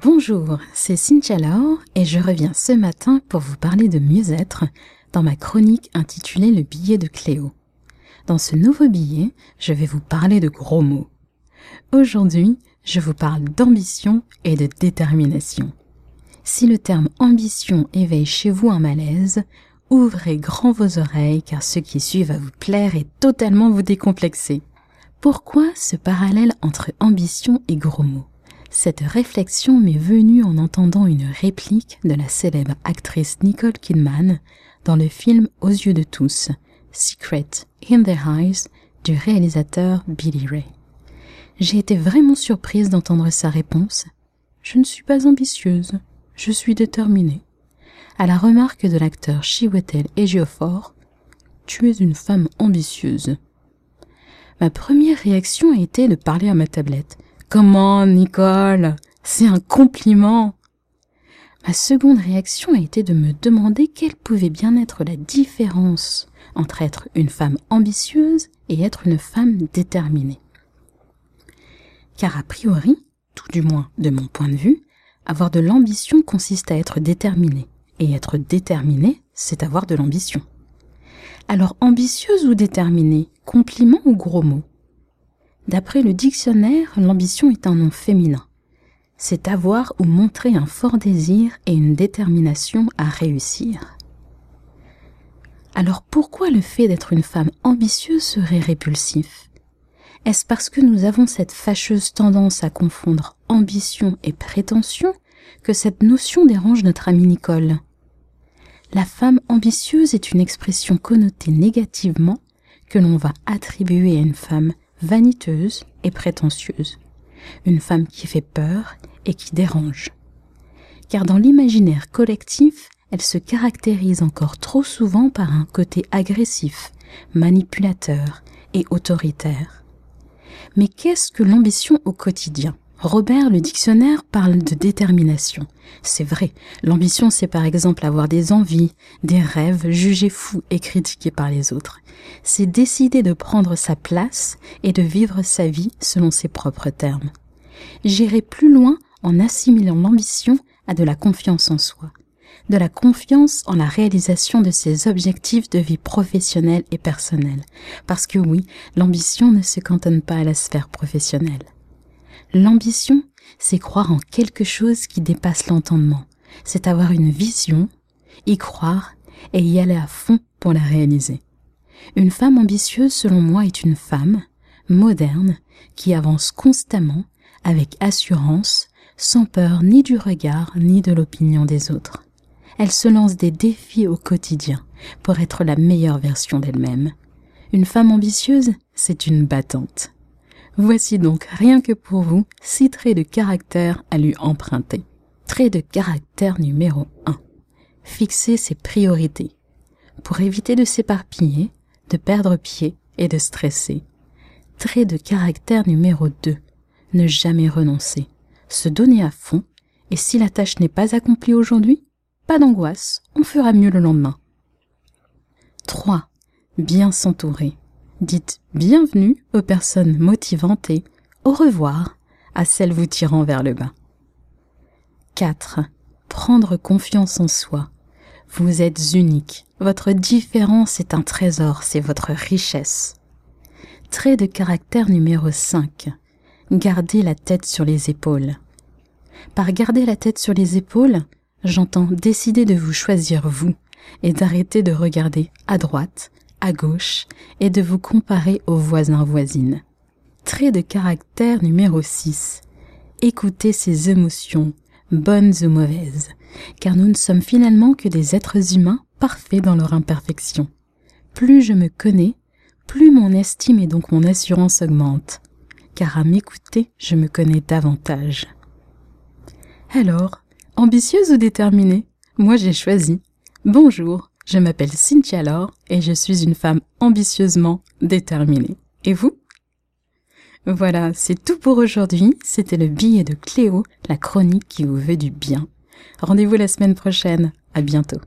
Bonjour, c'est Cynthia Laure et je reviens ce matin pour vous parler de mieux-être dans ma chronique intitulée Le billet de Cléo. Dans ce nouveau billet, je vais vous parler de gros mots. Aujourd'hui, je vous parle d'ambition et de détermination. Si le terme ambition éveille chez vous un malaise, ouvrez grand vos oreilles car ce qui suit va vous plaire et totalement vous décomplexer. Pourquoi ce parallèle entre ambition et gros mots? Cette réflexion m'est venue en entendant une réplique de la célèbre actrice Nicole Kidman dans le film Aux yeux de tous, Secret in Their Eyes du réalisateur Billy Ray. J'ai été vraiment surprise d'entendre sa réponse. Je ne suis pas ambitieuse, je suis déterminée. À la remarque de l'acteur Chiwetel Ejiofor, tu es une femme ambitieuse. Ma première réaction a été de parler à ma tablette. Comment, Nicole? C'est un compliment Ma seconde réaction a été de me demander quelle pouvait bien être la différence entre être une femme ambitieuse et être une femme déterminée. Car a priori, tout du moins de mon point de vue, avoir de l'ambition consiste à être déterminé, et être déterminé, c'est avoir de l'ambition. Alors ambitieuse ou déterminée, compliment ou gros mot? D'après le dictionnaire, l'ambition est un nom féminin. C'est avoir ou montrer un fort désir et une détermination à réussir. Alors pourquoi le fait d'être une femme ambitieuse serait répulsif? Est-ce parce que nous avons cette fâcheuse tendance à confondre ambition et prétention que cette notion dérange notre amie Nicole? La femme ambitieuse est une expression connotée négativement que l'on va attribuer à une femme vaniteuse et prétentieuse, une femme qui fait peur et qui dérange. Car dans l'imaginaire collectif, elle se caractérise encore trop souvent par un côté agressif, manipulateur et autoritaire. Mais qu'est-ce que l'ambition au quotidien? Robert, le dictionnaire, parle de détermination. C'est vrai, l'ambition, c'est par exemple avoir des envies, des rêves jugés fous et critiqués par les autres. C'est décider de prendre sa place et de vivre sa vie selon ses propres termes. J'irai plus loin en assimilant l'ambition à de la confiance en soi, de la confiance en la réalisation de ses objectifs de vie professionnelle et personnelle. Parce que oui, l'ambition ne se cantonne pas à la sphère professionnelle. L'ambition, c'est croire en quelque chose qui dépasse l'entendement. C'est avoir une vision, y croire et y aller à fond pour la réaliser. Une femme ambitieuse, selon moi, est une femme moderne qui avance constamment, avec assurance, sans peur ni du regard ni de l'opinion des autres. Elle se lance des défis au quotidien pour être la meilleure version d'elle-même. Une femme ambitieuse, c'est une battante. Voici donc rien que pour vous six traits de caractère à lui emprunter. Trait de caractère numéro 1. Fixer ses priorités. Pour éviter de s'éparpiller, de perdre pied et de stresser. Trait de caractère numéro 2. Ne jamais renoncer. Se donner à fond. Et si la tâche n'est pas accomplie aujourd'hui, pas d'angoisse, on fera mieux le lendemain. 3. Bien s'entourer. Dites bienvenue aux personnes motivantes au revoir à celles vous tirant vers le bas. 4. Prendre confiance en soi. Vous êtes unique. Votre différence est un trésor, c'est votre richesse. Trait de caractère numéro 5. Gardez la tête sur les épaules. Par garder la tête sur les épaules, j'entends décider de vous choisir vous et d'arrêter de regarder à droite, à gauche et de vous comparer aux voisins voisines. Trait de caractère numéro 6. Écoutez ses émotions, bonnes ou mauvaises, car nous ne sommes finalement que des êtres humains parfaits dans leur imperfection. Plus je me connais, plus mon estime et donc mon assurance augmente, car à m'écouter, je me connais davantage. Alors, ambitieuse ou déterminée Moi j'ai choisi. Bonjour, je m'appelle Cynthia Laure et je suis une femme ambitieusement déterminée. Et vous? Voilà, c'est tout pour aujourd'hui. C'était le billet de Cléo, la chronique qui vous veut du bien. Rendez-vous la semaine prochaine. À bientôt.